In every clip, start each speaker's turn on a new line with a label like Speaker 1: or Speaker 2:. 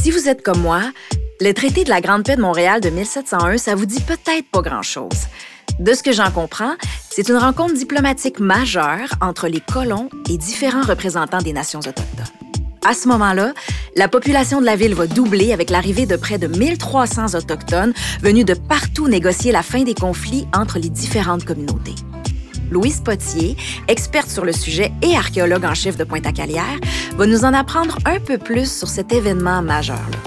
Speaker 1: Si vous êtes comme moi, le traité de la Grande Paix de Montréal de 1701, ça vous dit peut-être pas grand-chose. De ce que j'en comprends, c'est une rencontre diplomatique majeure entre les colons et différents représentants des nations autochtones. À ce moment-là, la population de la ville va doubler avec l'arrivée de près de 1300 Autochtones venus de partout négocier la fin des conflits entre les différentes communautés. Louise Potier, experte sur le sujet et archéologue en chef de Pointe-à-Calière, va nous en apprendre un peu plus sur cet événement majeur-là.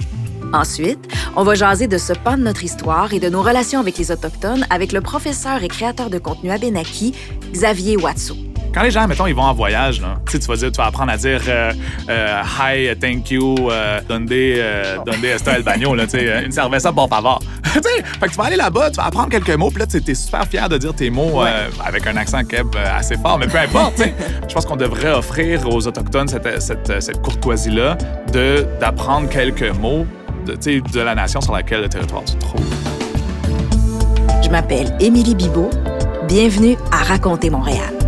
Speaker 1: Ensuite, on va jaser de ce pan de notre histoire et de nos relations avec les Autochtones avec le professeur et créateur de contenu Abenaki, Xavier Watso.
Speaker 2: Quand les gens, mettons, ils vont en voyage, là, tu, sais, tu vas dire, tu vas apprendre à dire euh, euh, hi, thank you, euh, donde, euh, donde está el baño, là, tu sais, une cerveza bon favor. tu sais, fait que tu vas aller là-bas, tu vas apprendre quelques mots, puis là, tu es super fier de dire tes mots euh, avec un accent keb euh, assez fort, mais peu importe. Je pense qu'on devrait offrir aux Autochtones cette, cette, cette courtoisie-là d'apprendre quelques mots de, de la nation sur laquelle le territoire se trouve.
Speaker 1: Je m'appelle Émilie Bibot. Bienvenue à Raconter Montréal.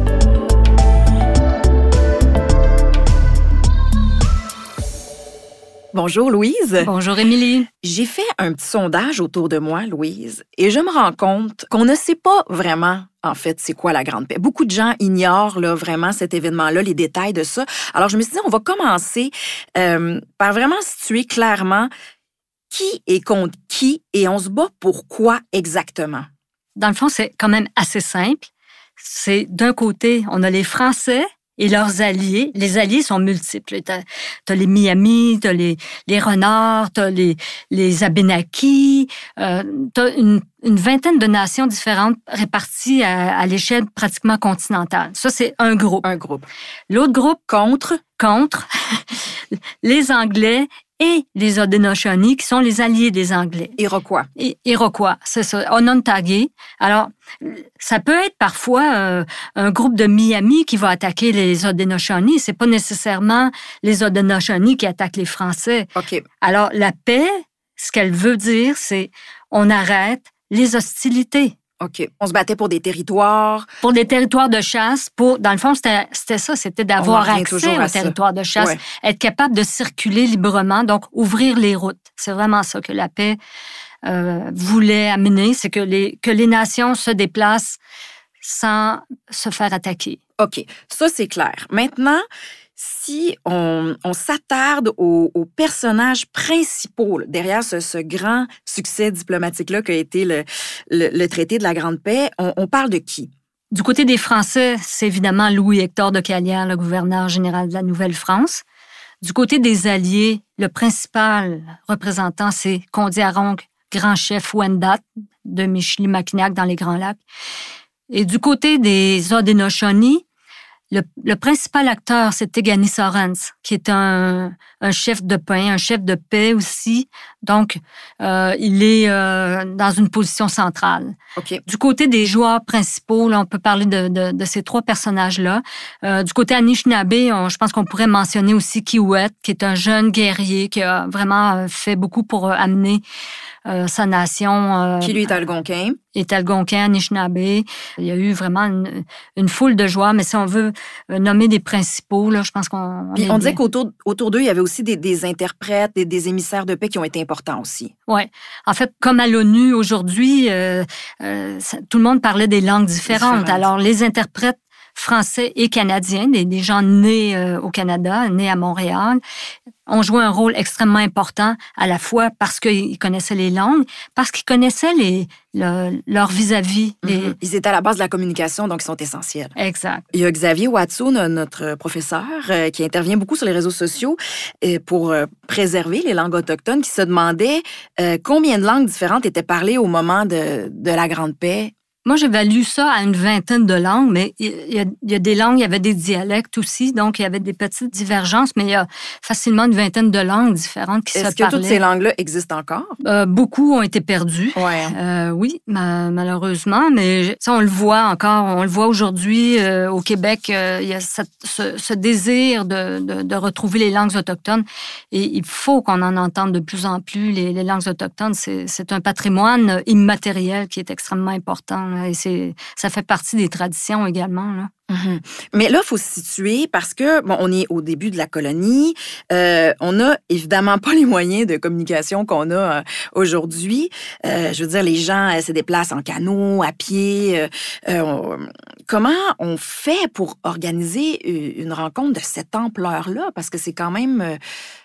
Speaker 1: Bonjour Louise.
Speaker 3: Bonjour, Émilie.
Speaker 1: J'ai fait un petit sondage autour de moi, Louise, et je me rends compte qu'on ne sait pas vraiment, en fait, c'est quoi la Grande Paix. Beaucoup de gens ignorent là, vraiment cet événement-là, les détails de ça. Alors, je me suis dit, on va commencer euh, par vraiment situer clairement qui est contre qui et on se bat pour quoi exactement.
Speaker 3: Dans le fond, c'est quand même assez simple. C'est d'un côté, on a les Français et leurs alliés. Les alliés sont multiples. Tu as, les Miami, tu as les, les Renards, tu as les, les Abénakis. Euh, tu as une, une vingtaine de nations différentes réparties à, à l'échelle pratiquement continentale. Ça, c'est un groupe.
Speaker 1: Un groupe.
Speaker 3: L'autre groupe,
Speaker 1: Contre,
Speaker 3: contre les Anglais et les Haudenosaunee, qui sont les alliés des Anglais.
Speaker 1: Iroquois.
Speaker 3: I- Iroquois, c'est ça, Onontague. Alors, ça peut être parfois euh, un groupe de Miami qui va attaquer les Haudenosaunee. C'est pas nécessairement les Haudenosaunee qui attaquent les Français.
Speaker 1: OK.
Speaker 3: Alors, la paix, ce qu'elle veut dire, c'est on arrête les hostilités.
Speaker 1: OK. On se battait pour des territoires.
Speaker 3: Pour des territoires de chasse, pour, dans le fond, c'était ça, c'était d'avoir accès aux territoires de chasse,
Speaker 1: Ouais.
Speaker 3: être capable de circuler librement, donc ouvrir les routes. C'est vraiment ça que la paix euh, voulait amener, c'est que les, que les nations se déplacent sans se faire attaquer.
Speaker 1: OK. Ça, c'est clair. Maintenant, si on, s'attarde aux, personnages principaux derrière ce, grand succès diplomatique-là qu'a été le, traité de la Grande Paix, on, on parle de qui?
Speaker 3: Du côté des Français, c'est évidemment Louis-Hector de Calière, le gouverneur général de la Nouvelle-France. Du côté des Alliés, le principal représentant, c'est Condiaronc, grand chef Wendat de Michilimackinac dans les Grands Lacs. Et du côté des Haudenosaunee, le, principal acteur, c'est Tegani Sorens, qui est un, un chef de pain, un chef de paix aussi. Donc, euh, il est euh, dans une position centrale. Du côté des joueurs principaux, là, on peut parler de, de, de ces trois personnages-là. Euh, du côté Anishinaabe, on- je pense qu'on pourrait mentionner aussi Kiwet, qui est un jeune guerrier qui a vraiment euh, fait beaucoup pour euh, amener euh, sa nation. euh,
Speaker 1: Qui, lui, est algonquin?
Speaker 3: est algonquin, Anishinaabe. Il y a eu vraiment une, une foule de joueurs, mais si on veut nommer des principaux, là, je pense qu'on...
Speaker 1: On
Speaker 3: bien.
Speaker 1: disait qu'autour autour d'eux, il y avait aussi des, des interprètes, des, des émissaires de paix qui ont été importants aussi.
Speaker 3: Ouais. En fait, comme à l'ONU aujourd'hui, euh, euh, tout le monde parlait des langues différentes.
Speaker 1: Différentes.
Speaker 3: Alors, les interprètes français et canadiens, des, des gens nés euh, au Canada, nés à Montréal, ont joué un rôle extrêmement important à la fois parce qu'ils connaissaient les langues, parce qu'ils connaissaient les, le- leur vis-à-vis. les-
Speaker 1: Mhm. Ils étaient à la base de la communication, donc ils sont essentiels.
Speaker 3: Exact.
Speaker 1: Il y a Xavier Watso, no- notre professeur, euh, qui intervient beaucoup sur les réseaux sociaux euh, pour préserver les langues autochtones, qui se demandait combien de langues différentes étaient parlées au moment de, de la Grande Paix.
Speaker 3: Moi, j'évalue ça à une vingtaine de langues, mais il y, a, il y a des langues, il y avait des dialectes aussi, donc il y avait des petites divergences, mais il y a facilement une vingtaine de langues différentes qui se
Speaker 1: Est-ce que toutes
Speaker 3: parlaient.
Speaker 1: ces langues-là existent encore?
Speaker 3: Euh, beaucoup ont été perdus.
Speaker 1: Ouais.
Speaker 3: Euh, oui, ma- malheureusement, mais ça, on le voit encore, on le voit aujourd'hui euh, au Québec, il y a cette- ce, ce désir de, de, de retrouver les langues autochtones et il faut qu'on en entende de plus en plus. Les, les langues autochtones, c'est un patrimoine immatériel qui est extrêmement important ça fait partie des traditions également.
Speaker 1: Mhm. Mais là, il faut se situer parce que, bon, on est au début de la colonie. Euh, on n'a évidemment pas les moyens de communication qu'on a euh, aujourd'hui. Euh, je veux dire, les gens se déplacent en canot, à pied. Comment on fait pour organiser une rencontre de cette ampleur-là? Parce que c'est quand même,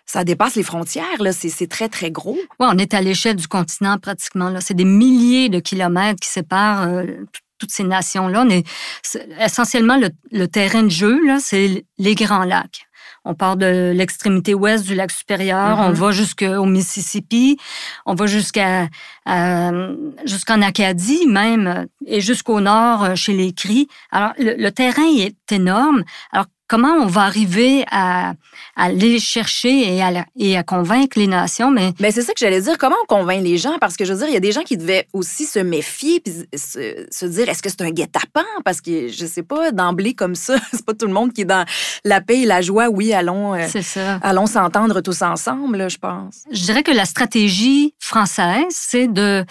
Speaker 1: ça dépasse les frontières, là. C'est très, très gros.
Speaker 3: Ouais, on est à l'échelle du continent pratiquement. Là. C'est des milliers de kilomètres qui séparent toutes ces nations-là. On est- c'est- essentiellement, le, le terrain de jeu, là, c'est les Grands Lacs. On part de l'extrémité ouest du lac supérieur, on va jusqu'au Mississippi, on va jusqu'à jusqu'en Acadie même, et jusqu'au nord euh, chez les Cris. Alors, le, le terrain est énorme. Alors, comment on va arriver à, à aller chercher et à, la- et à convaincre les nations? Mais
Speaker 1: Ben c'est ça que j'allais dire. Comment on convainc les gens? Parce que je veux dire, il y a des gens qui devaient aussi se méfier puis se, se dire est-ce que c'est un guet-apens? Parce que je sais pas, d'emblée comme ça, c'est pas tout le monde qui est dans la paix et la joie. Oui, allons, euh,
Speaker 3: c'est ça.
Speaker 1: allons s'entendre tous ensemble, là, je pense.
Speaker 3: Je dirais que la stratégie française, c'est de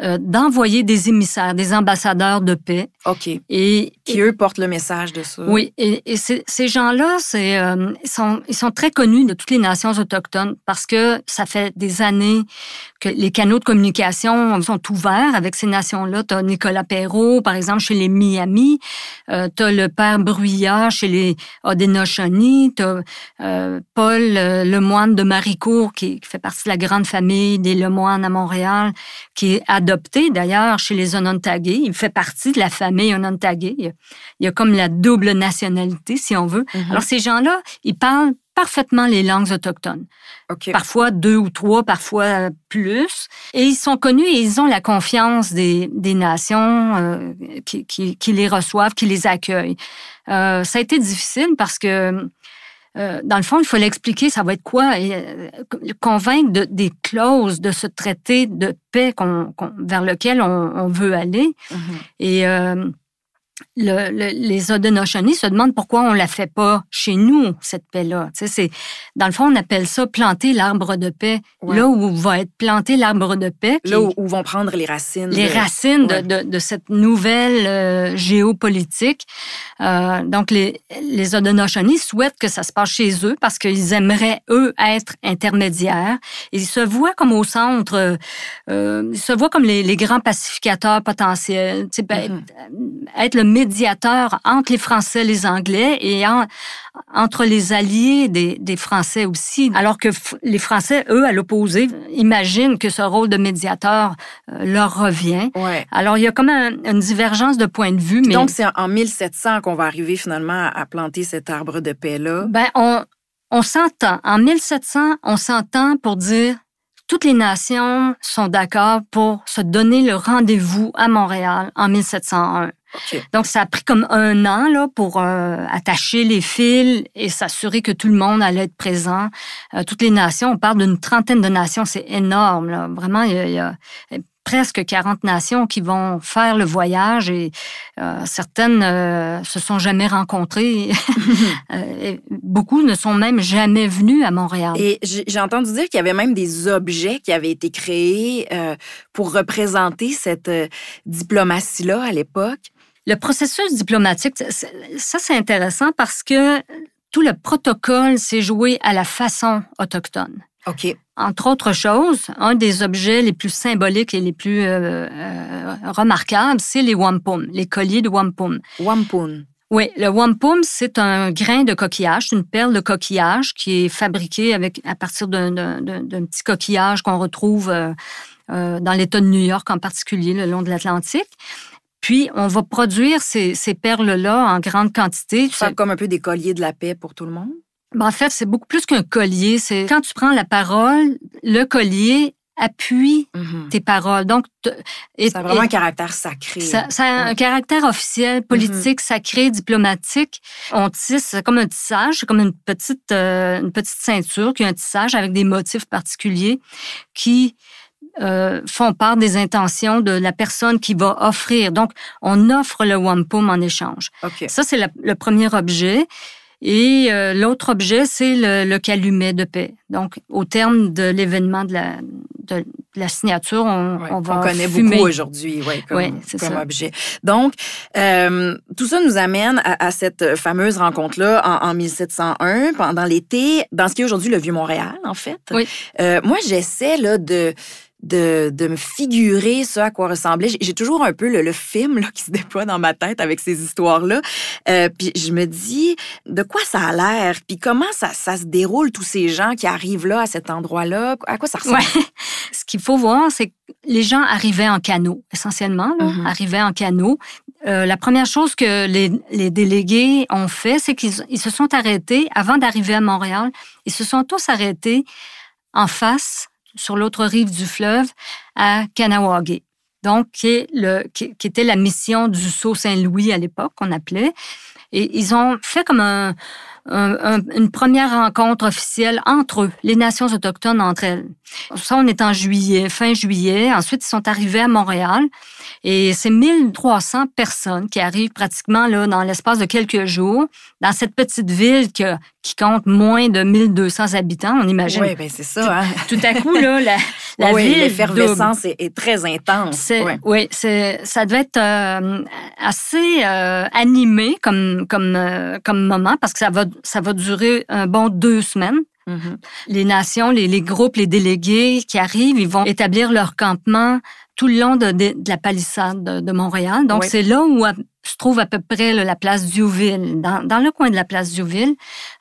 Speaker 3: euh, d'envoyer des émissaires, des ambassadeurs de paix.
Speaker 1: OK.
Speaker 3: Et,
Speaker 1: Qui, eux, portent le message de ça.
Speaker 3: oui, et, et ces gens-là, c'est euh, ils sont ils sont très connus de toutes les nations autochtones parce que ça fait des années que les canaux de communication sont ouverts avec ces nations-là. Tu as Nicolas Perrault, par exemple, chez les Miami. Euh, tu as le père Bruyat chez les Haudenosaunee. Tu as Paul euh, Lemoine de Maricourt, qui, qui fait partie de la grande famille des Lemoine à Montréal, qui est adopté d'ailleurs chez les Onontague. Il fait partie de la famille Onontague. Il y a, comme la double nationalité, si on veut.
Speaker 1: Mhm.
Speaker 3: Alors, ces gens-là, ils parlent parfaitement les langues autochtones parfois deux ou trois, parfois plus. Et ils sont connus et ils ont la confiance des, des nations euh, qui, qui, qui les reçoivent, qui les accueillent. Euh, ça a été difficile parce que, euh, dans le fond, il fallait expliquer ça va être quoi, et euh, convaincre de, des clauses de ce traité de paix vers lequel on, on veut aller.
Speaker 1: Mhm.
Speaker 3: Et euh, le, le- les Haudenosaunee se demandent pourquoi on la fait pas chez nous, cette paix-là. C'est, dans le fond, on appelle ça planter l'arbre de paix.
Speaker 1: Ouais.
Speaker 3: Là où va être planté l'arbre de paix,
Speaker 1: Là où, où vont prendre les racines.
Speaker 3: les
Speaker 1: de-
Speaker 3: racines de-
Speaker 1: ouais.
Speaker 3: de, de cette nouvelle euh, géopolitique. Euh, donc, les, les Haudenosaunee souhaitent que ça se passe chez eux parce qu'ils aimeraient, eux, être intermédiaires. Ils se voient comme au centre, euh, ils se voient comme les, les grands pacificateurs potentiels. Ben,
Speaker 1: Mhm.
Speaker 3: être le médiateur entre les Français et les Anglais et en- entre les alliés des, des Français aussi. Alors que les Français, eux, à l'opposé, imaginent que ce rôle de médiateur euh, leur revient.
Speaker 1: Ouais.
Speaker 3: Alors, il y a comme un- une divergence de point de vue, mais
Speaker 1: Donc, c'est en 1700 qu'on va arriver finalement à planter cet arbre de paix-là.
Speaker 3: ben, on, on s'entend. En 1700, on s'entend pour dire toutes les nations sont d'accord pour se donner le rendez-vous à Montréal en 1701. Donc, ça a pris comme un an là, pour euh, attacher les fils et s'assurer que tout le monde allait être présent. Euh, toutes les nations, on parle d'une trentaine de nations, c'est énorme. Là. Vraiment, il y, a, il y a presque 40 nations qui vont faire le voyage et euh, certaines euh, se sont jamais rencontrées. Et beaucoup ne sont même jamais venus à Montréal.
Speaker 1: Et j'ai entendu dire qu'il y avait même des objets qui avaient été créés euh, pour représenter cette diplomatie-là à l'époque.
Speaker 3: Le processus diplomatique, ça c'est intéressant parce que tout le protocole s'est joué à la façon autochtone.
Speaker 1: OK.
Speaker 3: Entre autres choses, un des objets les plus symboliques et les plus euh, euh, remarquables, c'est les wampum, les colliers de wampum.
Speaker 1: Wampun.
Speaker 3: Oui, le wampum, c'est un grain de coquillage, une perle de coquillage qui est fabriquée avec, à partir d'un- petit coquillage qu'on retrouve euh, dans l'État de New York en particulier, le long de l'Atlantique. Puis, on va produire ces, ces perles-là en grande quantité.
Speaker 1: Faire comme un peu des colliers de la paix pour tout le monde?
Speaker 3: Ben, en fait, c'est beaucoup plus qu'un collier. C'est quand tu prends la parole, le collier appuie
Speaker 1: Mhm.
Speaker 3: tes paroles. Donc, te- et-
Speaker 1: Ça a vraiment
Speaker 3: et-
Speaker 1: un caractère sacré.
Speaker 3: ça, ça a
Speaker 1: Ouais.
Speaker 3: un caractère officiel, politique, sacré, diplomatique. On tisse, c'est comme un tissage, c'est comme une petite, euh, une petite ceinture qui a un tissage avec des motifs particuliers qui euh, font part des intentions de la personne qui va offrir. Donc, on offre le wampum en échange.
Speaker 1: OK.
Speaker 3: Ça, c'est le premier objet. Et euh, l'autre objet, c'est le, le calumet de paix. Donc, au terme de l'événement de la, de, la signature, on,
Speaker 1: Ouais,
Speaker 3: on va
Speaker 1: connaît
Speaker 3: fumer.
Speaker 1: beaucoup aujourd'hui, ouais, comme,
Speaker 3: Ouais, c'est
Speaker 1: comme
Speaker 3: ça.
Speaker 1: objet. Donc, euh, tout ça nous amène à, à cette fameuse rencontre-là en, en 1701, pendant l'été, dans ce qui est aujourd'hui le Vieux-Montréal, en fait.
Speaker 3: Oui.
Speaker 1: Euh, moi, j'essaie là, de, de, de me figurer ce à quoi ressemblait. J'ai- toujours un peu le, le film là, qui se déploie dans ma tête avec ces histoires-là. Euh, puis je me dis, de quoi ça a l'air? Puis comment ça, ça se déroule, tous ces gens qui arrivent là, à cet endroit-là? À quoi ça ressemble?
Speaker 3: Ouais. Ce qu'il faut voir, c'est que les gens arrivaient en canot, essentiellement, là,
Speaker 1: Mhm.
Speaker 3: arrivaient en canot. Euh, la première chose que les, les délégués ont fait, c'est qu'ils ils se sont arrêtés, avant d'arriver à Montréal, ils se sont tous arrêtés en face, sur l'autre rive du fleuve, à Kanawagé. Donc, qui, était la mission du Sault Saint-Louis à l'époque, qu'on appelait. Et ils ont fait comme un, un- un- une première rencontre officielle entre eux, les nations autochtones entre elles. Ça, on est en juillet, fin juillet. Ensuite, ils sont arrivés à Montréal. Et c'est 1300 personnes qui arrivent pratiquement là, dans l'espace de quelques jours, dans cette petite ville que- qui compte moins de 1200 habitants, on imagine.
Speaker 1: Oui, ben c'est ça. Hein?
Speaker 3: Tout à coup, là, la, la
Speaker 1: oui,
Speaker 3: ville
Speaker 1: l'effervescence est, est très intense.
Speaker 3: Oui, c'est, ça devait être euh, assez euh, animé comme, comme, euh, comme moment parce que ça va, ça va durer un bon deux semaines.
Speaker 1: Mhm.
Speaker 3: Les nations, les, les groupes, les délégués qui arrivent, ils vont établir leur campement tout le long de, de- de la palissade de, de Montréal. Donc,
Speaker 1: Oui.
Speaker 3: c'est là où se trouve à peu près là, la place Diouville. Dans, dans le coin de la place Diouville,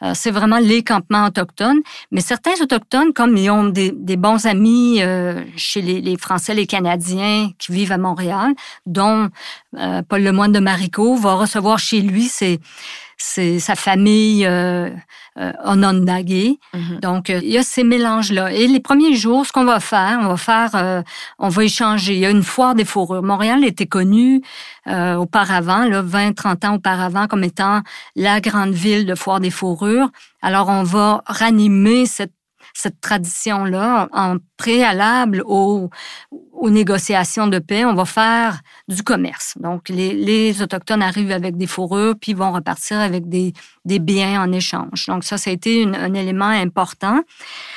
Speaker 3: euh, c'est vraiment les campements autochtones. Mais certains autochtones, comme ils ont des, des bons amis euh, chez les, les Français, les Canadiens qui vivent à Montréal, dont euh, Paul Lemoine de Marico va recevoir chez lui ses, ses- sa famille euh, euh, Onondaga.
Speaker 1: Mhm.
Speaker 3: Donc, euh, il y a ces mélanges-là. Et les premiers jours, ce qu'on va faire, on va faire, euh, on va échanger. Il y a une foire des fourrures. Montréal était connue euh, auparavant, là, 20, 30 ans auparavant, comme étant la grande ville de foire des fourrures. Alors, on va ranimer cette cette tradition-là, en préalable aux, négociations de paix, on va faire du commerce. Donc, les, Autochtones arrivent avec des fourrures, puis vont repartir avec des, biens en échange. Donc, ça, ça a été un élément important.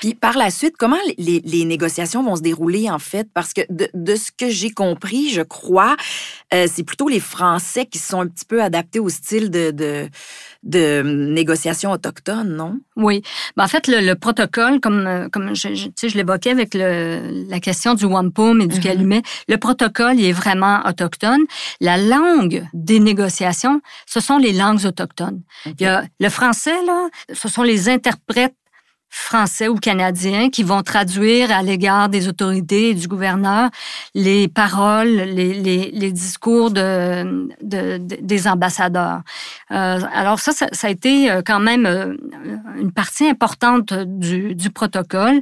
Speaker 1: Puis par la suite, comment les, négociations vont se dérouler en fait? Parce que de, ce que j'ai compris, je crois, euh, c'est plutôt les Français qui sont un petit peu adaptés au style de, de négociation autochtone, non?
Speaker 3: Oui. Ben, en fait, le, le protocole, comme, euh, comme je, je, tu sais, je l'évoquais avec le, la question du wampum et du
Speaker 1: Mhm.
Speaker 3: calumet, le protocole il est vraiment autochtone. La langue des négociations, ce sont les langues autochtones. Il y a le français, là, ce sont les interprètes français ou canadiens qui vont traduire à l'égard des autorités et du gouverneur les paroles, les, les, les discours de, de- de- des ambassadeurs. Euh, alors ça, ça, ça a été euh, quand même euh, une partie importante du, du protocole.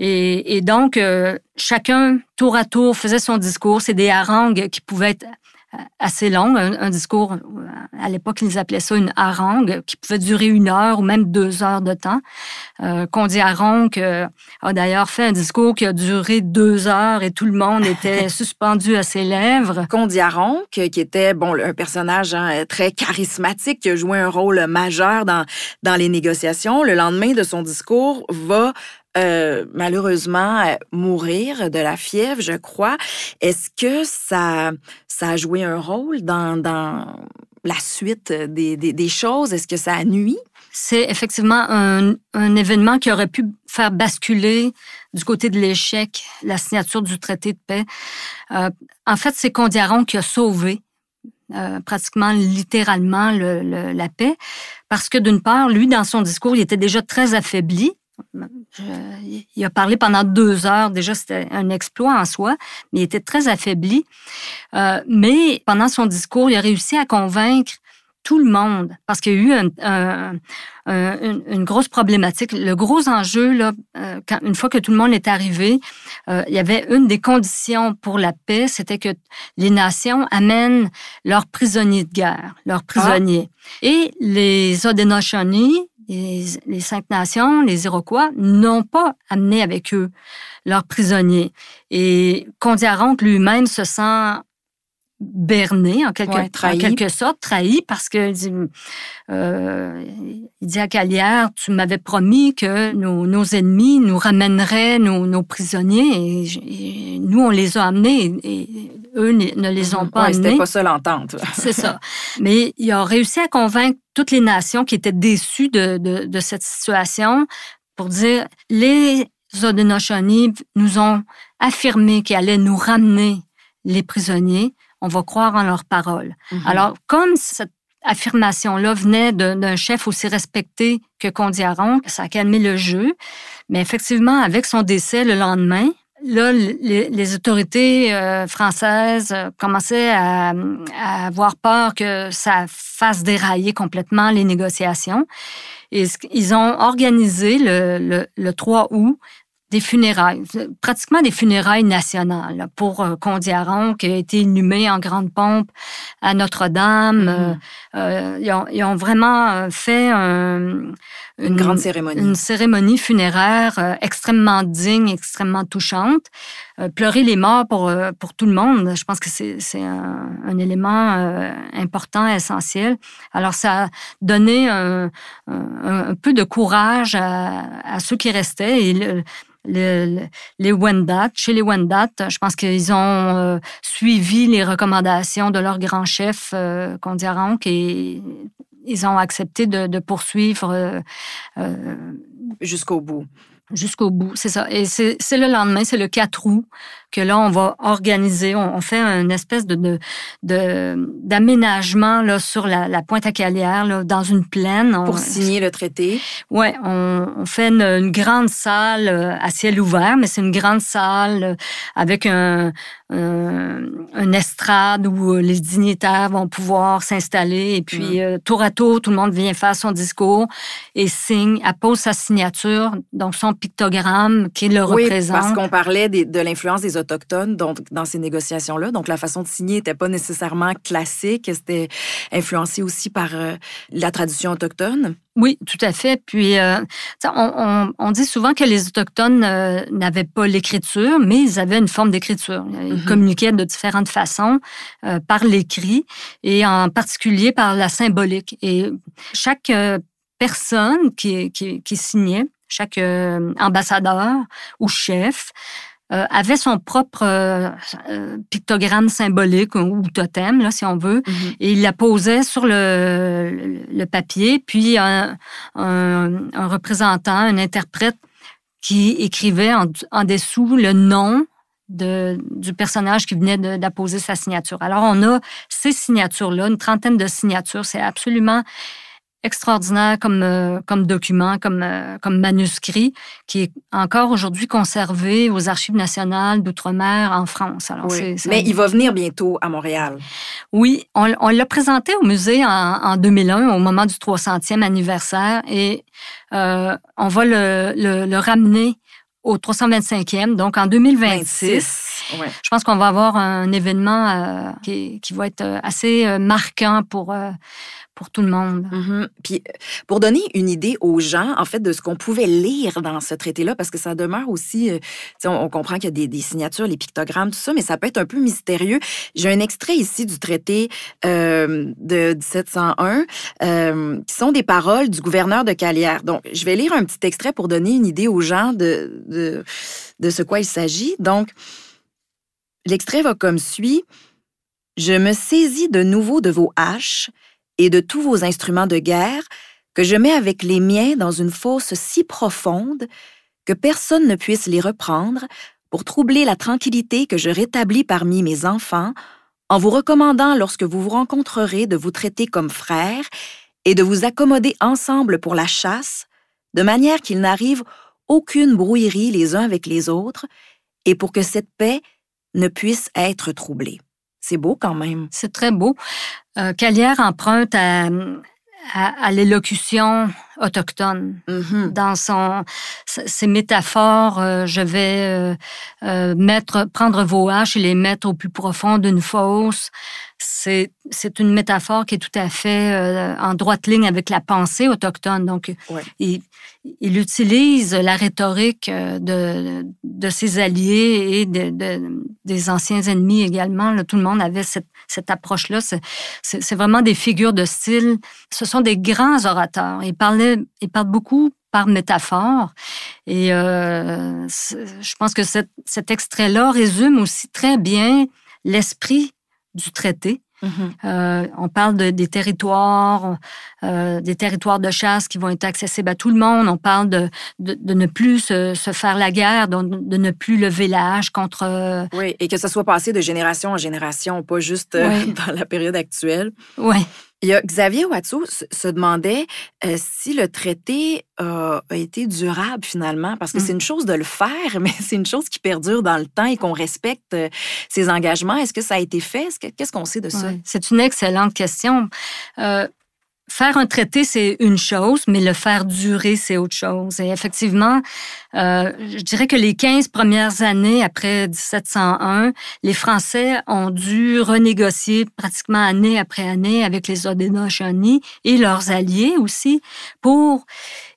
Speaker 3: Et, et donc, euh, chacun, tour à tour, faisait son discours. C'est des harangues qui pouvaient être assez longues. Un, un discours, à l'époque, ils appelaient ça une harangue, qui pouvait durer une heure ou même deux heures de temps. Euh, Condi Haronque euh, a d'ailleurs fait un discours qui a duré deux heures et tout le monde était suspendu à ses lèvres.
Speaker 1: Condiaron, qui était bon un personnage hein, très charismatique qui a joué un rôle majeur dans dans les négociations. Le lendemain de son discours, va euh, malheureusement euh, mourir de la fièvre, je crois. Est-ce que ça ça a joué un rôle dans dans la suite des, des, choses? Est-ce que ça a nuit?
Speaker 3: C'est effectivement un, un événement qui aurait pu faire basculer du côté de l'échec la signature du traité de paix. Euh, en fait, c'est Condiaron qui a sauvé pratiquement littéralement le, le, la paix, parce que d'une part, lui, dans son discours, il était déjà très affaibli. Je, il a parlé pendant deux heures, déjà c'était un exploit en soi, mais il était très affaibli. Euh, mais pendant son discours, il a réussi à convaincre tout le monde, parce qu'il y a eu un, un, un, une, grosse problématique. Le gros enjeu, là, euh, quand, une fois que tout le monde est arrivé, euh, il y avait une des conditions pour la paix, c'était que les nations amènent leurs prisonniers de guerre, leurs prisonniers. Ah. Et les Haudenosaunee, les, cinq nations, les Iroquois, n'ont pas amené avec eux leurs prisonniers. Et Condiaronc lui-même se sent berné en quelque, quelque sorte, trahi parce que euh, il dit à Calière, tu m'avais promis que nos, ennemis nous ramèneraient nos, prisonniers et, nous on les a amenés et, eux ne les ont pas amenés.
Speaker 1: C'était pas ça l'entente.
Speaker 3: C'est ça. Mais il a réussi à convaincre toutes les nations qui étaient déçues de, de cette situation pour dire les Haudenosaunee nous ont affirmé qu'ils allaient nous ramener les prisonniers. On va croire en leurs paroles. Mhm. Alors, comme cette affirmation-là venait d'un chef aussi respecté que Condiaron, ça a calmé le jeu. Mais effectivement, avec son décès le lendemain, là, les, autorités euh, françaises euh, commençaient à, avoir peur que ça fasse dérailler complètement les négociations. Et ils ont organisé le, le 3 août des funérailles, pratiquement des funérailles nationales pour euh, Condiaron, qui a été inhumé en grande pompe à Notre-Dame. Euh, euh, ils, ont, vraiment fait
Speaker 1: une, grande cérémonie.
Speaker 3: Une cérémonie funéraire extrêmement digne, extrêmement touchante. pleurer les morts pour, pour tout le monde, je pense que c'est un, élément important, essentiel. Alors, ça a donné un, peu de courage à, à ceux qui restaient. Et les Wendat. Chez les Wendat, je pense qu'ils ont euh, suivi les recommandations de leur grand chef, euh, Condiaronc, et ils ont accepté de, poursuivre. Euh,
Speaker 1: euh, Jusqu'au bout.
Speaker 3: Jusqu'au bout, c'est ça. Et c'est le lendemain, c'est le 4 août que là, on va organiser, on, fait une espèce de d'aménagement là sur la, pointe à Calière, là, dans une plaine.
Speaker 1: Pour signer le traité.
Speaker 3: Ouais, on, on fait une, grande salle euh, à ciel ouvert, mais c'est une grande salle euh, avec un, un, estrade où euh, les dignitaires vont pouvoir s'installer et puis mm. tour à tour, tout le monde vient faire son discours et signe, appose sa signature, donc son pictogramme qui le oui, représente.
Speaker 1: Parce qu'on parlait de l'influence des autochtones donc, dans ces négociations-là. Donc, la façon de signer n'était pas nécessairement classique. C'était influencé aussi par euh, la tradition autochtone.
Speaker 3: Oui, tout à fait. Puis, euh, on, dit souvent que les Autochtones euh, n'avaient pas l'écriture, mais ils avaient une forme d'écriture. Ils mm-hmm. communiquaient de différentes façons par l'écrit et en particulier par la symbolique. Et chaque personne qui, qui signait, chaque ambassadeur ou chef, euh, avait son propre euh, euh, pictogramme symbolique ou totem, là, si on veut, mm-hmm. et il la posait sur le, le, papier, puis un, un, représentant, un interprète qui écrivait en, en dessous le nom de, du personnage qui venait d'apposer sa signature. Alors, on a ces signatures-là, une trentaine de signatures. C'est absolument extraordinaire comme, euh, comme document, comme, euh, comme manuscrit, qui est encore aujourd'hui conservé aux Archives nationales d'outre-mer en France.
Speaker 1: Alors, Mais il va venir bientôt à Montréal.
Speaker 3: Oui, on, on l'a présenté au musée en, en, 2001, au moment du 300e anniversaire, et euh, on va le, le, le ramener au 325e, donc en 2026. Ouais. Je pense qu'on va avoir un événement euh, qui, qui, va être assez marquant pour pour tout le monde.
Speaker 1: Mm-hmm. Puis pour donner une idée aux gens, en fait, de ce qu'on pouvait lire dans ce traité-là, parce que ça demeure aussi, euh, on, on, comprend qu'il y a des, signatures, les pictogrammes, tout ça, mais ça peut être un peu mystérieux. J'ai un extrait ici du traité euh, de 1701, euh, qui sont des paroles du gouverneur de Calière. Donc, je vais lire un petit extrait pour donner une idée aux gens de, de, de ce quoi il s'agit. Donc, l'extrait va comme suit. Je me saisis de nouveau de vos haches et de tous vos instruments de guerre que je mets avec les miens dans une fosse si profonde que personne ne puisse les reprendre pour troubler la tranquillité que je rétablis parmi mes enfants en vous recommandant lorsque vous vous rencontrerez de vous traiter comme frères et de vous accommoder ensemble pour la chasse, de manière qu'il n'arrive aucune brouillerie les uns avec les autres, et pour que cette paix ne puisse être troublée. C'est beau quand même.
Speaker 3: C'est très beau. Euh, Calière emprunte à, à, l'élocution autochtone.
Speaker 1: Mhm.
Speaker 3: Dans son, ses métaphores, euh, je vais euh, euh, mettre, prendre vos haches et les mettre au plus profond d'une fosse. C'est, une métaphore qui est tout à fait euh, en droite ligne avec la pensée autochtone. Donc,
Speaker 1: Ouais.
Speaker 3: il, il utilise la rhétorique de, de ses alliés et de, de- des anciens ennemis également. Là, tout le monde avait cette, cette approche-là. C'est, vraiment des figures de style. Ce sont des grands orateurs. Il parlait, il parle beaucoup par métaphore. Et euh, je pense que cet, cet extrait-là résume aussi très bien l'esprit du traité.
Speaker 1: Mhm.
Speaker 3: Euh, on parle de- des territoires, euh, des territoires de chasse qui vont être accessibles à tout le monde. On parle de, de, de ne plus se, se faire la guerre, de, ne plus lever hache contre.
Speaker 1: Oui, et que ça soit passé de génération en génération, pas juste
Speaker 3: Oui.
Speaker 1: dans la période actuelle.
Speaker 3: ouais.
Speaker 1: Il y a Xavier Watteau se, demandait euh, si le traité euh, a été durable finalement, parce que c'est une chose de le faire, mais c'est une chose qui perdure dans le temps et qu'on respecte euh, ses engagements. Est-ce que ça a été fait? Est-ce que- Qu'est-ce qu'on sait de ça?
Speaker 3: Ouais, C'est une excellente question. Faire un traité, c'est une chose, mais le faire durer, c'est autre chose. Et effectivement, euh, je dirais que les 15 premières années après 1701, les Français ont dû renégocier pratiquement année après année avec les Haudenosaunee et leurs alliés aussi pour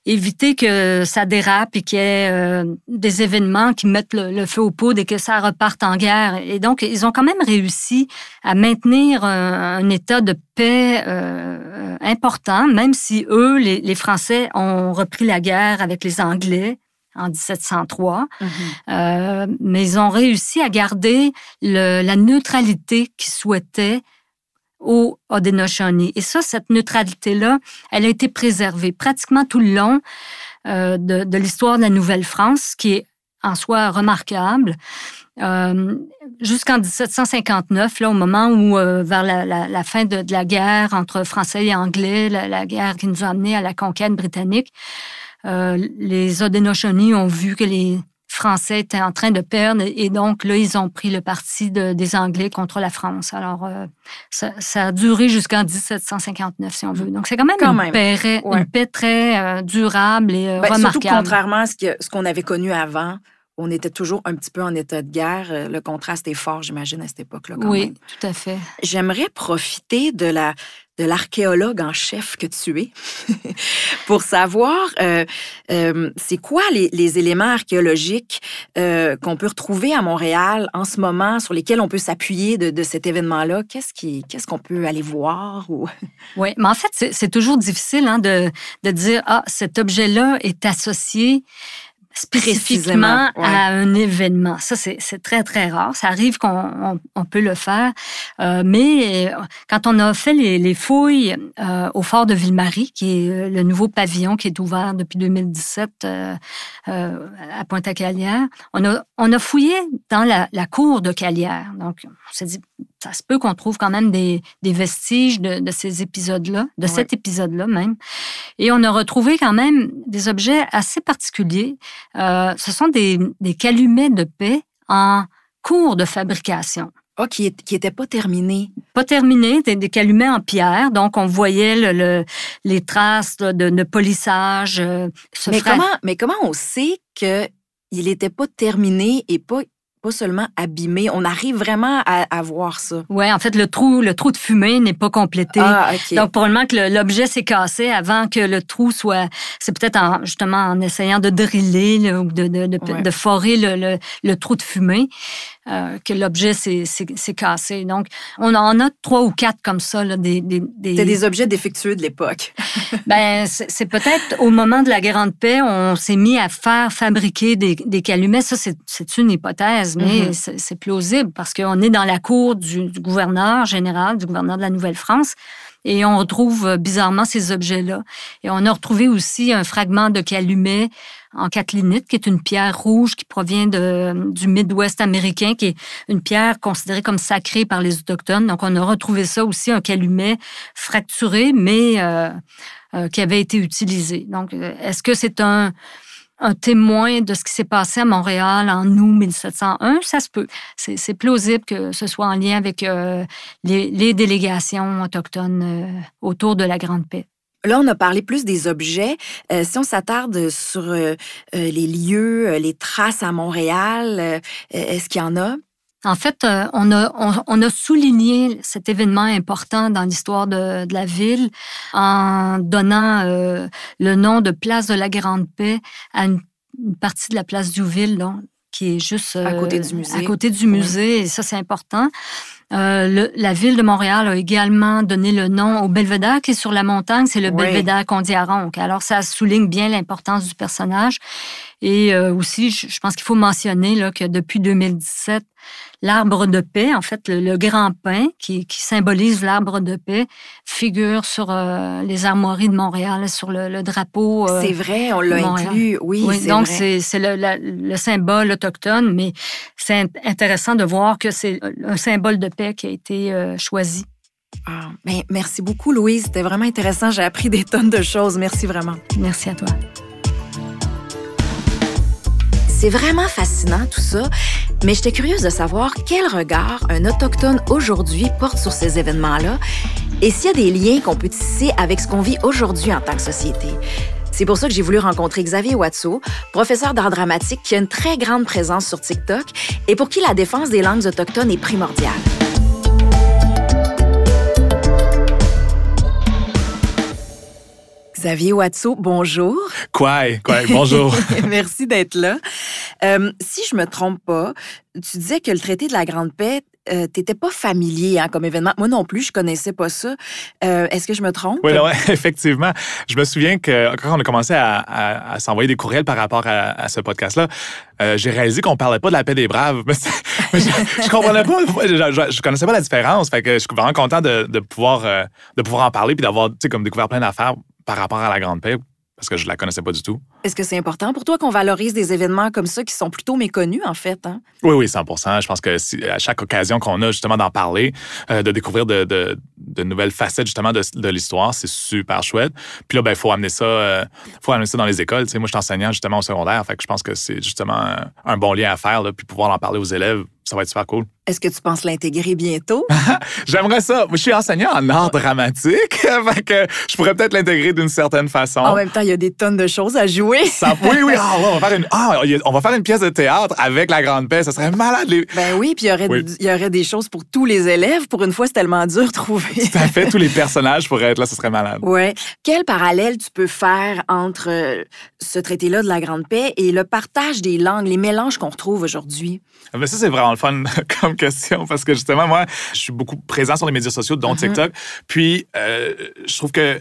Speaker 3: éviter que ça dérape et qu'il y ait euh, des événements qui mettent le, le feu aux poudres et que ça reparte en guerre. Et donc, ils ont quand même réussi à maintenir un, un état de paix euh, important, même si eux, les, les Français, ont repris la guerre avec les Anglais en 1703.
Speaker 1: Mhm.
Speaker 3: Euh, mais ils ont réussi à garder le- la neutralité qu'ils souhaitaient au Haudenosaunee. Et ça, cette neutralité-là, elle a été préservée pratiquement tout le long euh, de, l'histoire de la Nouvelle-France, qui est en soi remarquable. Euh, Jusqu'en 1759, là, au moment où, euh, vers la, fin de, la guerre entre Français et Anglais, la, guerre qui nous a amenés à la conquête britannique, euh, les Haudenosaunee ont vu que les Français étaient en train de perdre et donc là, ils ont pris le parti de- des Anglais contre la France. Alors, euh, ça, ça a duré jusqu'en 1759, si on veut. Donc, c'est quand même,
Speaker 1: Quand
Speaker 3: une,
Speaker 1: même.
Speaker 3: Paix,
Speaker 1: Ouais.
Speaker 3: une paix très euh, durable et euh,
Speaker 1: Ben, surtout
Speaker 3: remarquable.
Speaker 1: contrairement à ce qu'on avait connu avant, on était toujours un petit peu en état de guerre. Le contraste est fort, j'imagine, à cette époque-là.
Speaker 3: Oui,
Speaker 1: même.
Speaker 3: tout à fait.
Speaker 1: J'aimerais profiter de la de l'archéologue en chef que tu es pour savoir euh, euh, c'est quoi les, les éléments archéologiques euh, qu'on peut retrouver à Montréal en ce moment sur lesquels on peut s'appuyer de, de cet événement-là. Qu'est-ce qui qu'est-ce qu'on peut aller voir ou
Speaker 3: Oui, mais en fait, c'est c'est toujours difficile hein, de, de dire, ah, cet objet-là est associé spécifiquement
Speaker 1: ouais.
Speaker 3: à un événement. Ça, c'est très, très rare. Ça arrive qu'on on, on peut le faire. Euh, mais euh, quand on a fait les, les fouilles euh, au fort de Ville-Marie, qui est le nouveau pavillon qui est ouvert depuis 2017 euh, euh, à Pointe-à-Calière, on a, on a fouillé dans la, la cour de Calière. Donc, on s'est dit, ça se peut qu'on trouve quand même des, des vestiges de, de ces épisodes-là, de
Speaker 1: Ouais.
Speaker 3: cet épisode-là même. Et on a retrouvé quand même des objets assez particuliers. Euh, ce sont des, des calumets de paix en cours de fabrication.
Speaker 1: ah qui est, qui était pas terminé.
Speaker 3: Pas terminés, des, des calumets en pierre. Donc, on voyait le, le- les traces de, de polissage. euh,
Speaker 1: Mais
Speaker 3: fra-
Speaker 1: comment mais comment on sait que il n'était pas terminé et pas pas seulement abîmé On arrive vraiment à, à voir ça.
Speaker 3: Ouais, en fait, le trou, le trou de fumée n'est pas complété.
Speaker 1: Ah ok.
Speaker 3: Donc, probablement que l'objet s'est cassé avant que le trou soit. C'est peut-être en, justement en essayant de driller ou de, de, de,
Speaker 1: Ouais.
Speaker 3: de forer le, le, le trou de fumée euh, que l'objet s'est cassé. Donc, on en a trois ou quatre comme ça, là, des. des, des-
Speaker 1: C'était des objets défectueux de l'époque.
Speaker 3: Ben, c'est peut-être au moment de la Grande Paix, on s'est mis à faire fabriquer des, des calumets. Ça, c'est- c'est une hypothèse, mais
Speaker 1: Mhm.
Speaker 3: c'est c'est plausible parce qu'on est dans la cour du, du gouverneur général, du gouverneur de la Nouvelle-France, et on retrouve euh, bizarrement ces objets-là. Et on a retrouvé aussi un fragment de calumet en catlinite, qui est une pierre rouge qui provient du Midwest américain, qui est une pierre considérée comme sacrée par les Autochtones. Donc, on a retrouvé ça aussi, un calumet fracturé, mais euh, euh, qui avait été utilisé. Donc, euh, est-ce que c'est un, témoin de ce qui s'est passé à Montréal en août 1701? Ça se peut. C'est plausible que ce soit en lien avec les, délégations autochtones autour de la Grande Paix.
Speaker 1: Là, on a parlé plus des objets. Euh, si on s'attarde sur euh, euh, les lieux, les traces à Montréal, est-ce qu'il y en a?
Speaker 3: En fait, on a, on, a souligné cet événement important dans l'histoire de, de, la ville en donnant le nom de Place de la Grande Paix à une, partie de la place Duville, donc, qui est juste
Speaker 1: à côté du musée.
Speaker 3: À côté du musée, et ça, c'est important. Euh, la ville de Montréal a également donné le nom au belvédère qui est sur la montagne, c'est le oui. belvédère Condiaronc. Alors, ça souligne bien l'importance du personnage. Et euh, aussi, je, pense qu'il faut mentionner là, que depuis 2017, l'arbre de paix, en fait, le, grand pin qui, symbolise l'arbre de paix, figure sur euh, les armoiries de Montréal, sur le, drapeau.
Speaker 1: c'est vrai, on l'a inclus, oui. oui
Speaker 3: donc, c'est le, le, symbole autochtone, mais c'est intéressant de voir que c'est un symbole de qui a été euh, choisi.
Speaker 1: Ah, merci beaucoup, Louise. C'était vraiment intéressant. J'ai appris des tonnes de choses. Merci vraiment.
Speaker 3: Merci à toi.
Speaker 1: C'est vraiment fascinant tout ça, mais j'étais curieuse de savoir quel regard un autochtone aujourd'hui porte sur ces événements-là et s'il y a des liens qu'on peut tisser avec ce qu'on vit aujourd'hui en tant que société. C'est pour ça que j'ai voulu rencontrer Xavier Watso, professeur d'art dramatique qui a une très grande présence sur TikTok et pour qui la défense des langues autochtones est primordiale. Xavier Watso, bonjour.
Speaker 2: Quoi, quoi, bonjour.
Speaker 1: Merci d'être là. Euh, si je me trompe pas, tu disais que le traité de la Grande Paix, euh, t'étais pas familier hein, comme événement. Moi non plus, je connaissais pas ça. Euh, est-ce que je me trompe?
Speaker 2: Oui, ouais, effectivement. Je me souviens que quand on a commencé à, s'envoyer des courriels par rapport à, ce podcast-là, j'ai réalisé qu'on parlait pas de la paix des braves. je, je, comprenais pas, je, je, connaissais pas la différence. Fait que je suis vraiment content de, de pouvoir, de pouvoir en parler puis d'avoir, comme découvert plein d'affaires par rapport à la Grande Paix parce que je la connaissais pas du tout.
Speaker 1: Est-ce que c'est important pour toi qu'on valorise des événements comme ça qui sont plutôt méconnus, en fait? Hein?
Speaker 2: Oui, oui, 100% Je pense que si, à chaque occasion qu'on a justement d'en parler, euh, de découvrir de, de, de, nouvelles facettes justement de, de l'histoire, c'est super chouette. Puis là, il ben, faut amener ça euh, faut amener ça dans les écoles. moi, je suis enseignant justement au secondaire, fait que je pense que c'est justement un bon lien à faire, là, puis pouvoir en parler aux élèves, ça va être super cool.
Speaker 1: Est-ce que tu penses l'intégrer bientôt?
Speaker 2: J'aimerais ça. Je suis enseignant en art dramatique, fait que je pourrais peut-être l'intégrer d'une certaine façon.
Speaker 1: En même temps, il y a des tonnes de choses à jouer.
Speaker 2: oui, oui, ah, on, va faire une, ah, on va faire une pièce de théâtre avec la Grande Paix. Ça serait malade.
Speaker 1: Ben oui, puis il y, aurait, y aurait des choses pour tous les élèves. Pour une fois, c'est tellement dur de trouver.
Speaker 2: Tout à fait. Tous les personnages pourraient être là. Ce serait malade.
Speaker 1: Oui. Quel parallèle tu peux faire entre euh, ce traité-là de la Grande Paix et le partage des langues, les mélanges qu'on retrouve aujourd'hui?
Speaker 2: Ah, ben ça, c'est vraiment le fun comme question parce que justement, moi, je suis beaucoup présent sur les médias sociaux, dont mm-hmm. TikTok. Puis, euh, je trouve que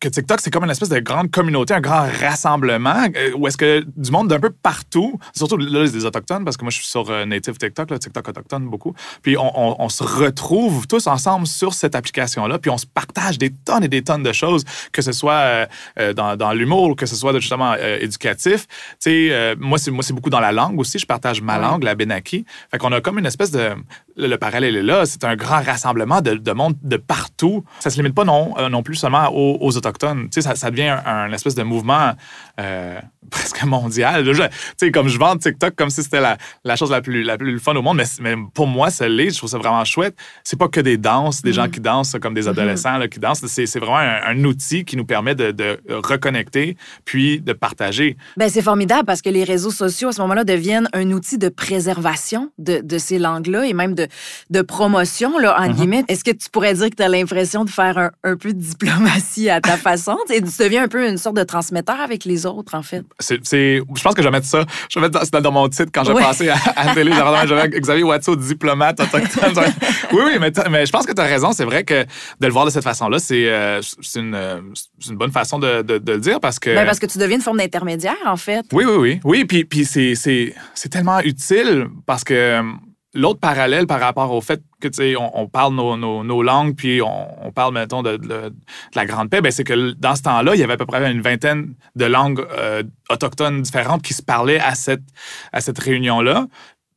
Speaker 2: que TikTok, c'est comme une espèce de grande communauté, un grand rassemblement, euh, où est-ce que du monde d'un peu partout, surtout là, des autochtones, parce que moi, je suis sur euh, Native TikTok, là, TikTok autochtone beaucoup, puis on, se retrouve tous ensemble sur cette application-là, puis on se partage des tonnes et des tonnes de choses, que ce soit euh, dans, dans l'humour, que ce soit justement éducatif. Tu sais, moi, c'est moi, c'est beaucoup dans la langue aussi. Je partage ma langue, la Benaki. Fait qu'on a comme une espèce de... Le, parallèle est là. C'est un grand rassemblement de, de, monde de partout. Ça se limite pas non, non plus seulement aux, autochtones ça, ça devient un, espèce de mouvement euh, presque mondial. Tu sais, comme je vends TikTok comme si c'était la, la, chose la plus, la plus fun au monde, mais, mais pour moi, ça l'est. Je trouve ça vraiment chouette. C'est pas que des danses, des gens mm. qui dansent comme des mm-hmm. adolescents là, qui dansent. C'est vraiment un, outil qui nous permet de, de reconnecter puis de partager.
Speaker 1: Ben, c'est formidable parce que les réseaux sociaux, à ce moment-là, deviennent un outil de préservation de, de ces langues-là et même de, de promotion, là, en mm-hmm. guillemets. Est-ce que tu pourrais dire que tu as l'impression de faire un, un, peu de diplomatie à ta façon? et tu deviens un peu une sorte de transmetteur avec les autres, en fait.
Speaker 2: C'est, je pense que je vais mettre ça. Je vais mettre ça dans mon titre quand je vais passer à, à la télé. Je vais Xavier Watso, diplomate autochtone. oui, oui, mais, mais je pense que tu as raison. C'est vrai que de le voir de cette façon-là, c'est, euh, c'est, une, une, bonne façon de, de, le dire parce que.
Speaker 1: Ben parce que tu deviens une forme d'intermédiaire, en fait.
Speaker 2: Oui, oui, oui. Oui, puis, puis c'est, c'est, c'est tellement utile parce que l'autre parallèle par rapport au fait que, tu on, parle nos, langues, puis on, parle, mettons, de, de, la Grande Paix, ben, c'est que dans ce temps-là, il y avait à peu près une vingtaine de langues euh, autochtones différentes qui se parlaient à cette, à cette réunion-là.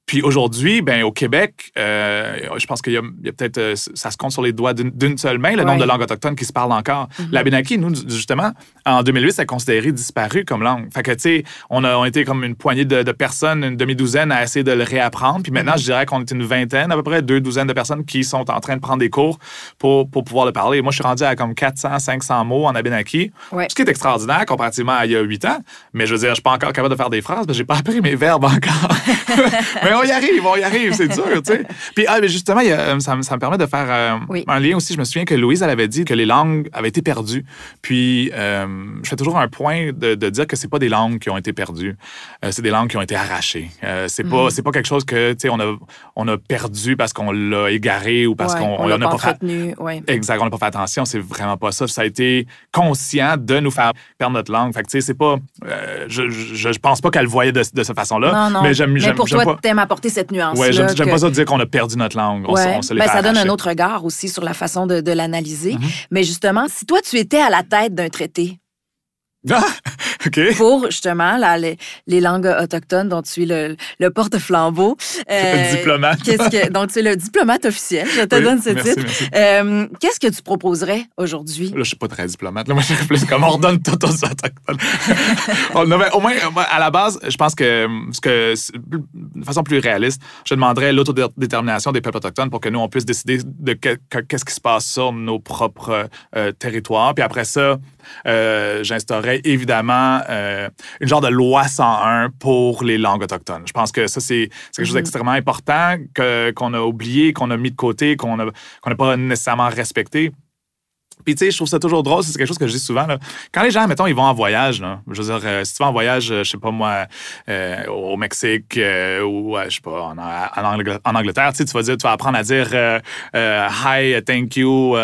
Speaker 2: Puis aujourd'hui, ben au Québec, euh, je pense qu'il y a, peut-être, euh, ça se compte sur les doigts d'une seule main, le nombre de langues autochtones qui se parlent encore. Mm-hmm. L'Abenaki, nous, justement, en 2008, c'est considéré disparu comme langue. Fait que, tu sais, on a été comme une poignée de, personnes, une demi-douzaine à essayer de le réapprendre. Puis maintenant, mm-hmm. je dirais qu'on est une vingtaine, à peu près, deux douzaines de personnes qui sont en train de prendre des cours pour, pour pouvoir le parler. Moi, je suis rendu à comme 400, 500 mots en Abenaki, ce qui est extraordinaire comparativement à il y a huit ans. Mais je veux dire, je suis pas encore capable de faire des phrases, parce que j'ai pas appris mes verbes encore. mais on y arrive, on y arrive, c'est dur, tu sais. Puis ah, justement, ça, me permet de faire euh, un lien aussi. Je me souviens que Louise, elle avait dit que les langues avaient été perdues. Puis euh, je fais toujours un point de, dire que c'est pas des langues qui ont été perdues, euh, c'est des langues qui ont été arrachées. c'est pas, mhm. c'est pas quelque chose que, tu sais, on a, on a perdu parce qu'on l'a égaré ou parce qu'on
Speaker 1: n'a
Speaker 2: pas,
Speaker 1: fait.
Speaker 2: Exact, on n'a pas fait attention. C'est vraiment pas ça. Ça a été conscient de nous faire perdre notre langue. Fait que, tu sais, c'est pas. je, je, pense pas qu'elle voyait de, de cette façon-là.
Speaker 1: Mais, j'aime, mais pour toi, t'aimes apporter cette nuance.
Speaker 2: Oui, j'aime, pas ça dire qu'on a perdu notre langue. On,
Speaker 1: ben, ça donne un autre regard aussi sur la façon de, l'analyser. Mm-hmm. Mais justement, si toi, tu étais à la tête d'un traité,
Speaker 2: ah, OK.
Speaker 1: Pour justement les, les, langues autochtones dont tu es le, le porte-flambeau.
Speaker 2: Euh, diplomate.
Speaker 1: Qu'est-ce que, donc, tu es le diplomate officiel. Je te donne ce titre. Euh, qu'est-ce que tu proposerais aujourd'hui?
Speaker 2: Là, je suis pas très diplomate. Là, moi, je plus comme on redonne tout aux autochtones. au moins, à la base, je pense que, ce que de façon plus réaliste, je demanderais l'autodétermination des peuples autochtones pour que nous, on puisse décider de qu'est-ce qui se passe sur nos propres euh, territoires. Puis après ça, euh, évidemment euh, une genre de loi 101 pour les langues autochtones. Je pense que ça, c'est quelque chose mhm. d'extrêmement important qu'on a oublié, qu'on a mis de côté, qu'on n'a pas nécessairement respecté. Puis, tu sais, je trouve ça toujours drôle, c'est quelque chose que je dis souvent. Là. Quand les gens, mettons, ils vont en voyage, là, je veux dire, euh, si tu vas en voyage, euh, je sais pas moi, euh, au Mexique ou, je sais pas, en, en, Angleterre, tu vas dire, tu vas apprendre à dire Hi, thank you,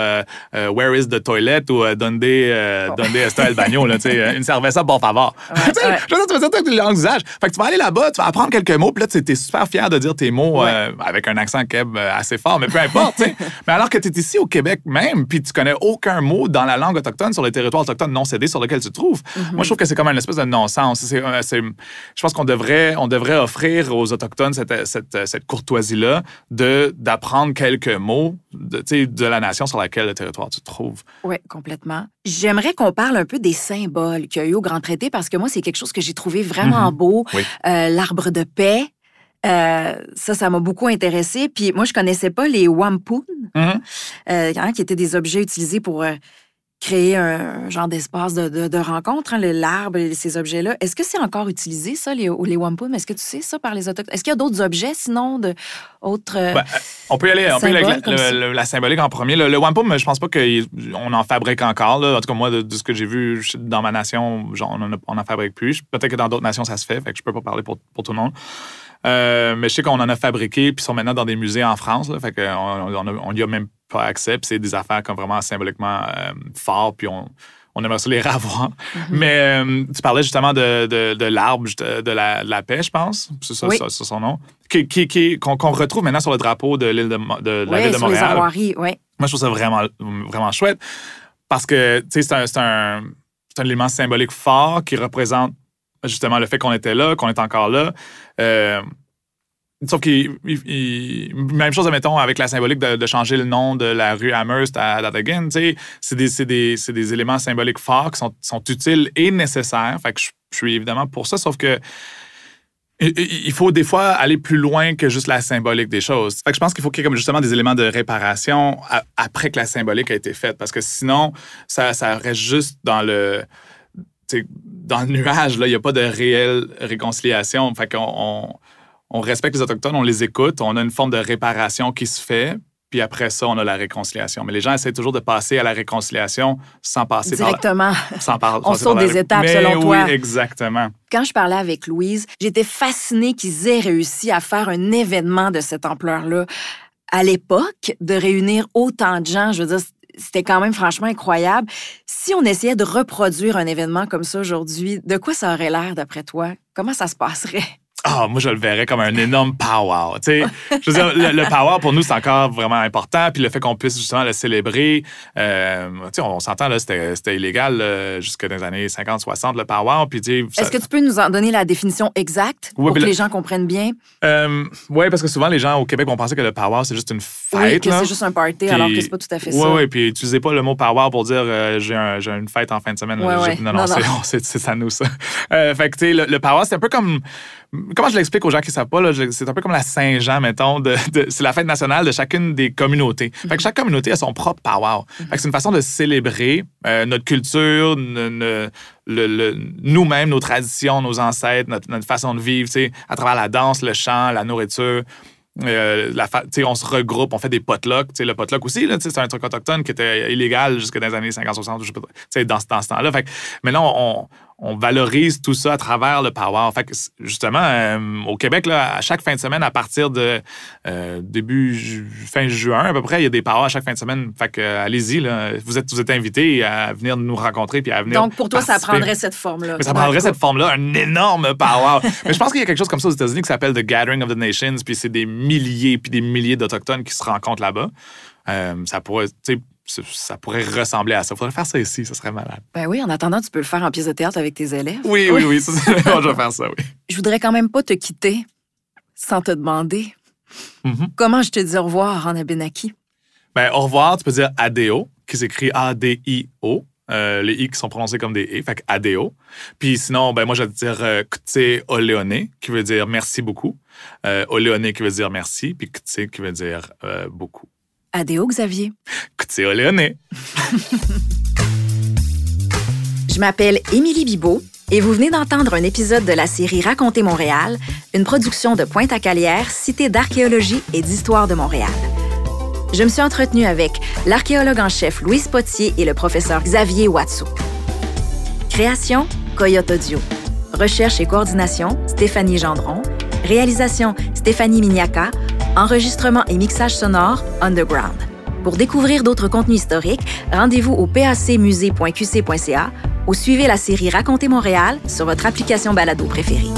Speaker 2: where is the toilet ou donde, donde está el baño, là, tu sais, une cerveza, bon favor. tu sais, je veux dire, tu vas dire toutes les langues d'usage. Fait que tu vas aller là-bas, tu vas apprendre quelques mots, puis là, tu es super fier de dire tes mots avec un accent keb assez fort, mais peu importe, tu sais. mais alors que tu es ici au Québec même, puis tu connais aucun un mot dans la langue autochtone sur les territoires autochtones non cédés sur lesquels tu te trouves. Mhm. Moi, je trouve que c'est comme une espèce de non-sens. Euh, je pense qu'on devrait, on devrait offrir aux Autochtones cette, cette, cette courtoisie-là d'apprendre quelques mots de, de la nation sur laquelle le territoire tu te trouves.
Speaker 1: Oui, complètement. J'aimerais qu'on parle un peu des symboles qu'il y a eu au Grand Traité parce que moi, c'est quelque chose que j'ai trouvé vraiment mhm. beau. Euh, l'arbre de paix, euh, ça, ça m'a beaucoup intéressé. Puis moi, je connaissais pas les wampum, mm-hmm. euh, hein, qui étaient des objets utilisés pour euh, créer un genre d'espace de, rencontre, hein, l'arbre et ces objets-là. Est-ce que c'est encore utilisé, ça, les, les wampum? Est-ce que tu sais ça par les autochtones? Est-ce qu'il y a d'autres objets, sinon, de autres. Ben,
Speaker 2: on peut y aller, on peut avec la, symbolique en premier. Le, wampum, je pense pas qu'on en fabrique encore. En tout cas, moi, de, ce que j'ai vu dans ma nation, genre, on n'en fabrique plus. Peut-être que dans d'autres nations, ça se fait, fait que je peux pas parler pour, pour tout le monde. Euh, mais je sais qu'on en a fabriqué, puis sont maintenant dans des musées en France. fait qu'on on, y a même pas accès. Puis c'est des affaires comme vraiment symboliquement euh, fortes, puis on, on aimerait ça les revoir. Mm-hmm. Mais euh, tu parlais justement de, de, l'arbre, de, la, de la paix, je pense. C'est ça, son nom. Qu'on qui, qu'on retrouve maintenant sur le drapeau de l'île de, de, la ville de Montréal.
Speaker 1: Les oui.
Speaker 2: Moi, je trouve ça vraiment, vraiment chouette parce que c'est un, un, un élément symbolique fort qui représente justement le fait qu'on était là, qu'on est encore là. Euh, sauf que même chose, mettons, avec la symbolique de, changer le nom de la rue Amherst à Datagan, c'est des, des, des, éléments symboliques forts qui sont, sont, utiles et nécessaires. Fait que je, suis évidemment pour ça, sauf que il faut des fois aller plus loin que juste la symbolique des choses. Fait que je pense qu'il faut qu'il y ait comme justement des éléments de réparation après que la symbolique a été faite, parce que sinon, ça, ça reste juste dans le dans le nuage, il n'y a pas de réelle réconciliation. Fait qu'on on, respecte les Autochtones, on les écoute, on a une forme de réparation qui se fait, puis après ça, on a la réconciliation. Mais les gens essaient toujours de passer à la réconciliation sans passer
Speaker 1: Directement.
Speaker 2: par... Sans par,
Speaker 1: on saute des étapes, selon toi.
Speaker 2: Oui, exactement.
Speaker 1: Quand je parlais avec Louise, j'étais fascinée qu'ils aient réussi à faire un événement de cette ampleur-là à l'époque, de réunir autant de gens. Je veux dire, c'était quand même franchement incroyable. Si on essayait de reproduire un événement comme ça aujourd'hui, de quoi ça aurait l'air d'après toi? Comment ça se passerait?
Speaker 2: Ah, moi, je le verrais comme un énorme power. Tu sais, je veux dire, le, le power, pour nous, c'est encore vraiment important. Puis le fait qu'on puisse justement le célébrer, euh, tu sais, on, s'entend, là, c'était illégal jusque dans les années 50-60, le power. Puis, ça-
Speaker 1: Est-ce que tu peux nous en donner la définition exacte
Speaker 2: Oui,
Speaker 1: pour que
Speaker 2: le-
Speaker 1: les gens comprennent bien?
Speaker 2: Euh, oui, parce que souvent, les gens au Québec vont penser que le power, c'est juste une
Speaker 1: Oui,
Speaker 2: fête.
Speaker 1: que
Speaker 2: là.
Speaker 1: c'est juste un party,
Speaker 2: Puis-
Speaker 1: alors que c'est pas tout à fait
Speaker 2: Oui,
Speaker 1: ça.
Speaker 2: oui, puis utilisez pas le mot power pour dire euh, j'ai un- j'ai une fête en fin de semaine.
Speaker 1: Ouais,
Speaker 2: J'ai-
Speaker 1: ouais.
Speaker 2: Non, non,
Speaker 1: Non,
Speaker 2: c'est-
Speaker 1: non.
Speaker 2: c'est c'est à nous, ça. Fait que, tu sais, le, le power, c'est un peu comme. Comment je l'explique aux gens qui ne savent pas? là, C'est un peu comme la Saint-Jean, mettons. De, de- c'est la fête nationale de chacune des communautés. Fait que chaque communauté a son propre power. Fait que c'est une façon de célébrer euh, notre culture, ne- ne- le- le- nous-mêmes, nos traditions, nos ancêtres, notre, notre façon de vivre, à travers la danse, le chant, la nourriture. Euh, la fa- on se regroupe, on fait des potlucks. Le potluck aussi, là, c'est un truc autochtone qui était illégal jusque dans les années 50-60, je sais pas, tu sais, dans, ce- dans ce temps-là. Fait que maintenant, on, on valorise tout ça à travers le power. Fait que, justement, euh, au Québec, là, à chaque fin de semaine, à partir de euh, début ju- fin juin, à peu près, il y a des powers à chaque fin de semaine. Fait que, euh, allez-y. Vous êtes, vous êtes invités à venir nous rencontrer puis à venir.
Speaker 1: Donc, pour toi, ça prendrait cette forme-là.
Speaker 2: Ça prendrait cette forme-là, un énorme power. Mais je pense qu'il y a quelque chose comme ça aux États-Unis qui s'appelle The Gathering of the Nations, puis c'est des milliers puis des milliers d'Autochtones qui se rencontrent là-bas. Ça, pourrait, tu sais, ça- pourrait ressembler à ça. Il faudrait faire ça ici, ça serait malade.
Speaker 1: Ben oui, en attendant, tu peux le faire en pièce de théâtre avec tes élèves.
Speaker 2: Oui, oui, oui, ça, je vais faire ça, oui.
Speaker 1: Je voudrais quand même pas te quitter sans te demander
Speaker 2: Mhm.
Speaker 1: comment je te dis au revoir en Abenaki.
Speaker 2: Ben, au revoir, tu peux dire ADO, qui s'écrit A-D-I-O. Euh, les I qui sont prononcés comme des E, fait que ADO. Puis sinon, ben moi, je vais te dire euh, K'tse Oleone, qui veut dire merci beaucoup. Euh, Oleone qui veut dire merci, puis K'tse qui veut dire euh, beaucoup.
Speaker 1: Adéo, Xavier. Je m'appelle Émilie Bibot et vous venez d'entendre un épisode de la série Raconter Montréal, une production de Pointe-à-Calière, Cité d'archéologie et d'histoire de Montréal. Je me suis entretenue avec l'archéologue en chef Louise Potier et le professeur Xavier Watsu. Création, Coyote Audio. Recherche et coordination, Stéphanie Gendron. Réalisation, Stéphanie Miniaca. Enregistrement et mixage sonore, Underground. Pour découvrir d'autres contenus historiques, rendez-vous au pacmusée.qc.ca ou suivez la série Raconter Montréal sur votre application balado préférée.